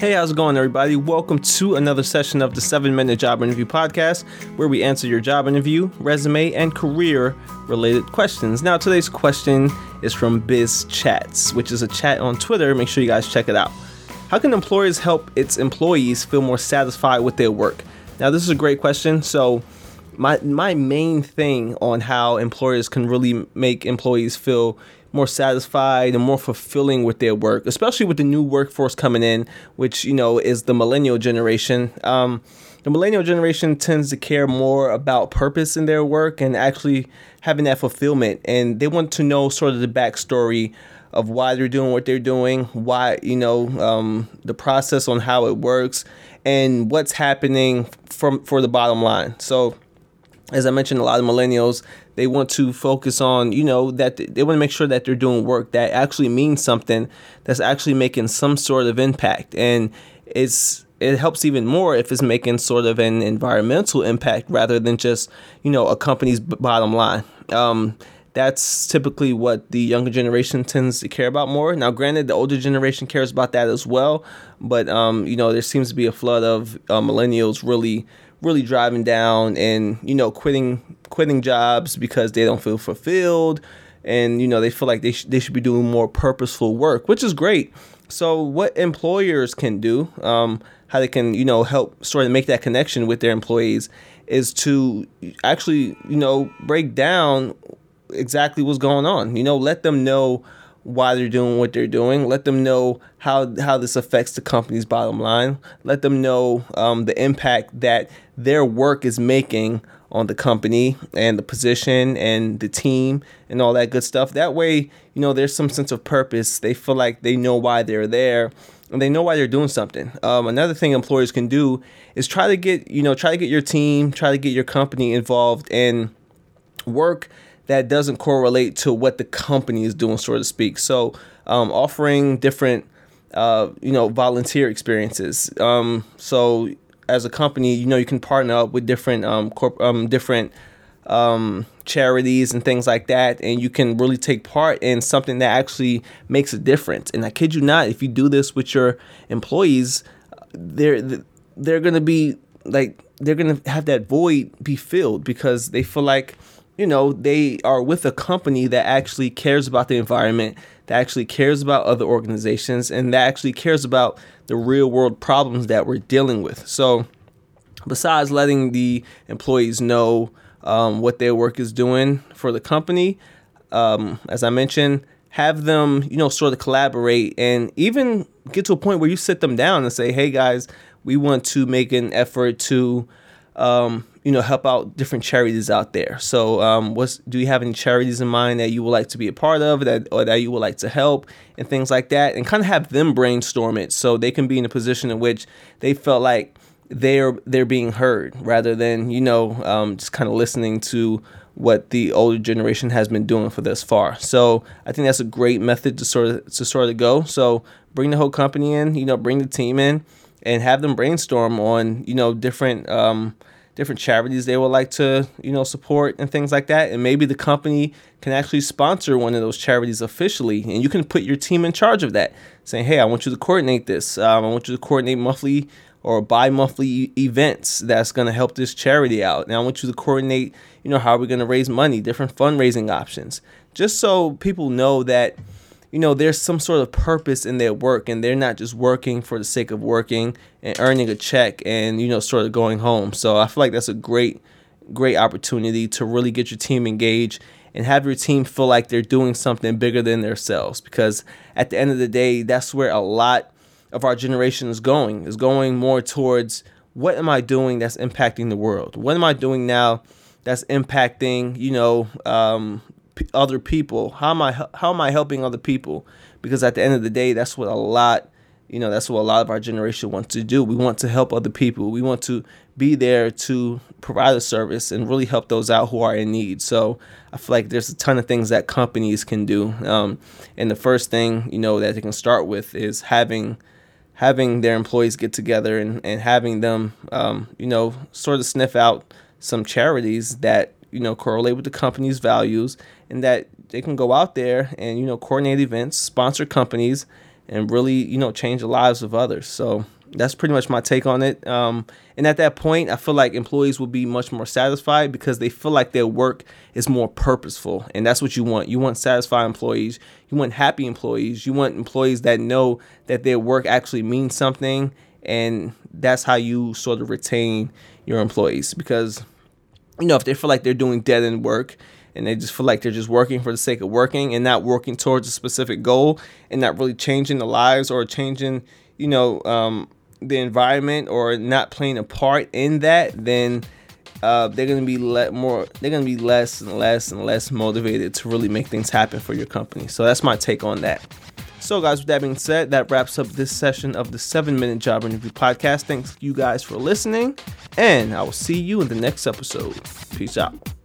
Hey, how's it going, everybody? Welcome to another session of the 7 Minute Job Interview Podcast, where we answer your job interview, resume, and career related questions. Now, today's question is from Biz Chats, which is a chat on Twitter. Make sure you guys check it out. How can employers help its employees feel more satisfied with their work? Now, this is a great question. So, my my main thing on how employers can really make employees feel more satisfied and more fulfilling with their work, especially with the new workforce coming in, which you know is the millennial generation. Um, the millennial generation tends to care more about purpose in their work and actually having that fulfillment, and they want to know sort of the backstory of why they're doing what they're doing, why you know um, the process on how it works, and what's happening from for the bottom line. So as I mentioned, a lot of millennials they want to focus on, you know, that they want to make sure that they're doing work that actually means something, that's actually making some sort of impact, and it's it helps even more if it's making sort of an environmental impact rather than just you know a company's bottom line. Um, that's typically what the younger generation tends to care about more. Now, granted, the older generation cares about that as well, but um, you know there seems to be a flood of uh, millennials really really driving down and you know quitting quitting jobs because they don't feel fulfilled and you know they feel like they, sh- they should be doing more purposeful work which is great. So what employers can do um, how they can you know help sort of make that connection with their employees is to actually you know break down exactly what's going on. You know let them know why they're doing what they're doing. Let them know how how this affects the company's bottom line. Let them know um, the impact that their work is making on the company and the position and the team and all that good stuff. That way, you know, there's some sense of purpose. They feel like they know why they're there and they know why they're doing something. Um, another thing employers can do is try to get, you know, try to get your team, try to get your company involved in work that doesn't correlate to what the company is doing, so to speak. So, um, offering different, uh, you know, volunteer experiences. Um, so, as a company, you know, you can partner up with different, um, corp- um, different um, charities and things like that, and you can really take part in something that actually makes a difference. And I kid you not, if you do this with your employees, they're they're gonna be like they're gonna have that void be filled because they feel like you know, they are with a company that actually cares about the environment, that actually cares about other organizations, and that actually cares about the real world problems that we're dealing with. So, besides letting the employees know um, what their work is doing for the company, um, as I mentioned, have them, you know, sort of collaborate and even get to a point where you sit them down and say, hey guys, we want to make an effort to um, you know, help out different charities out there. So, um, what's do you have any charities in mind that you would like to be a part of, that or that you would like to help, and things like that, and kind of have them brainstorm it so they can be in a position in which they felt like they're they're being heard rather than you know um, just kind of listening to what the older generation has been doing for this far. So I think that's a great method to sort of to sort of go. So bring the whole company in, you know, bring the team in, and have them brainstorm on you know different. Um, different charities they would like to, you know, support and things like that. And maybe the company can actually sponsor one of those charities officially, and you can put your team in charge of that, saying, "Hey, I want you to coordinate this. Um, I want you to coordinate monthly or bi-monthly events that's going to help this charity out. And I want you to coordinate, you know, how are we're going to raise money, different fundraising options, just so people know that." You know, there's some sort of purpose in their work and they're not just working for the sake of working and earning a check and, you know, sort of going home. So I feel like that's a great, great opportunity to really get your team engaged and have your team feel like they're doing something bigger than themselves because at the end of the day, that's where a lot of our generation is going, is going more towards what am I doing that's impacting the world? What am I doing now that's impacting, you know, um, other people? How am I how am I helping other people? Because at the end of the day, that's what a lot you know that's what a lot of our generation wants to do. We want to help other people. We want to be there to provide a service and really help those out who are in need. So I feel like there's a ton of things that companies can do. Um, and the first thing you know that they can start with is having having their employees get together and, and having them um, you know sort of sniff out some charities that you know correlate with the company's values and that they can go out there and you know coordinate events sponsor companies and really, you know, change the lives of others. So that's pretty much my take on it. Um, and at that point, I feel like employees will be much more satisfied because they feel like their work is more purposeful. And that's what you want. You want satisfied employees. You want happy employees. You want employees that know that their work actually means something. And that's how you sort of retain your employees because, you know, if they feel like they're doing dead end work, and they just feel like they're just working for the sake of working and not working towards a specific goal and not really changing the lives or changing, you know, um, the environment or not playing a part in that, then uh, they're gonna be let more. They're gonna be less and less and less motivated to really make things happen for your company. So that's my take on that. So, guys, with that being said, that wraps up this session of the Seven Minute Job Interview Podcast. Thanks you guys for listening, and I will see you in the next episode. Peace out.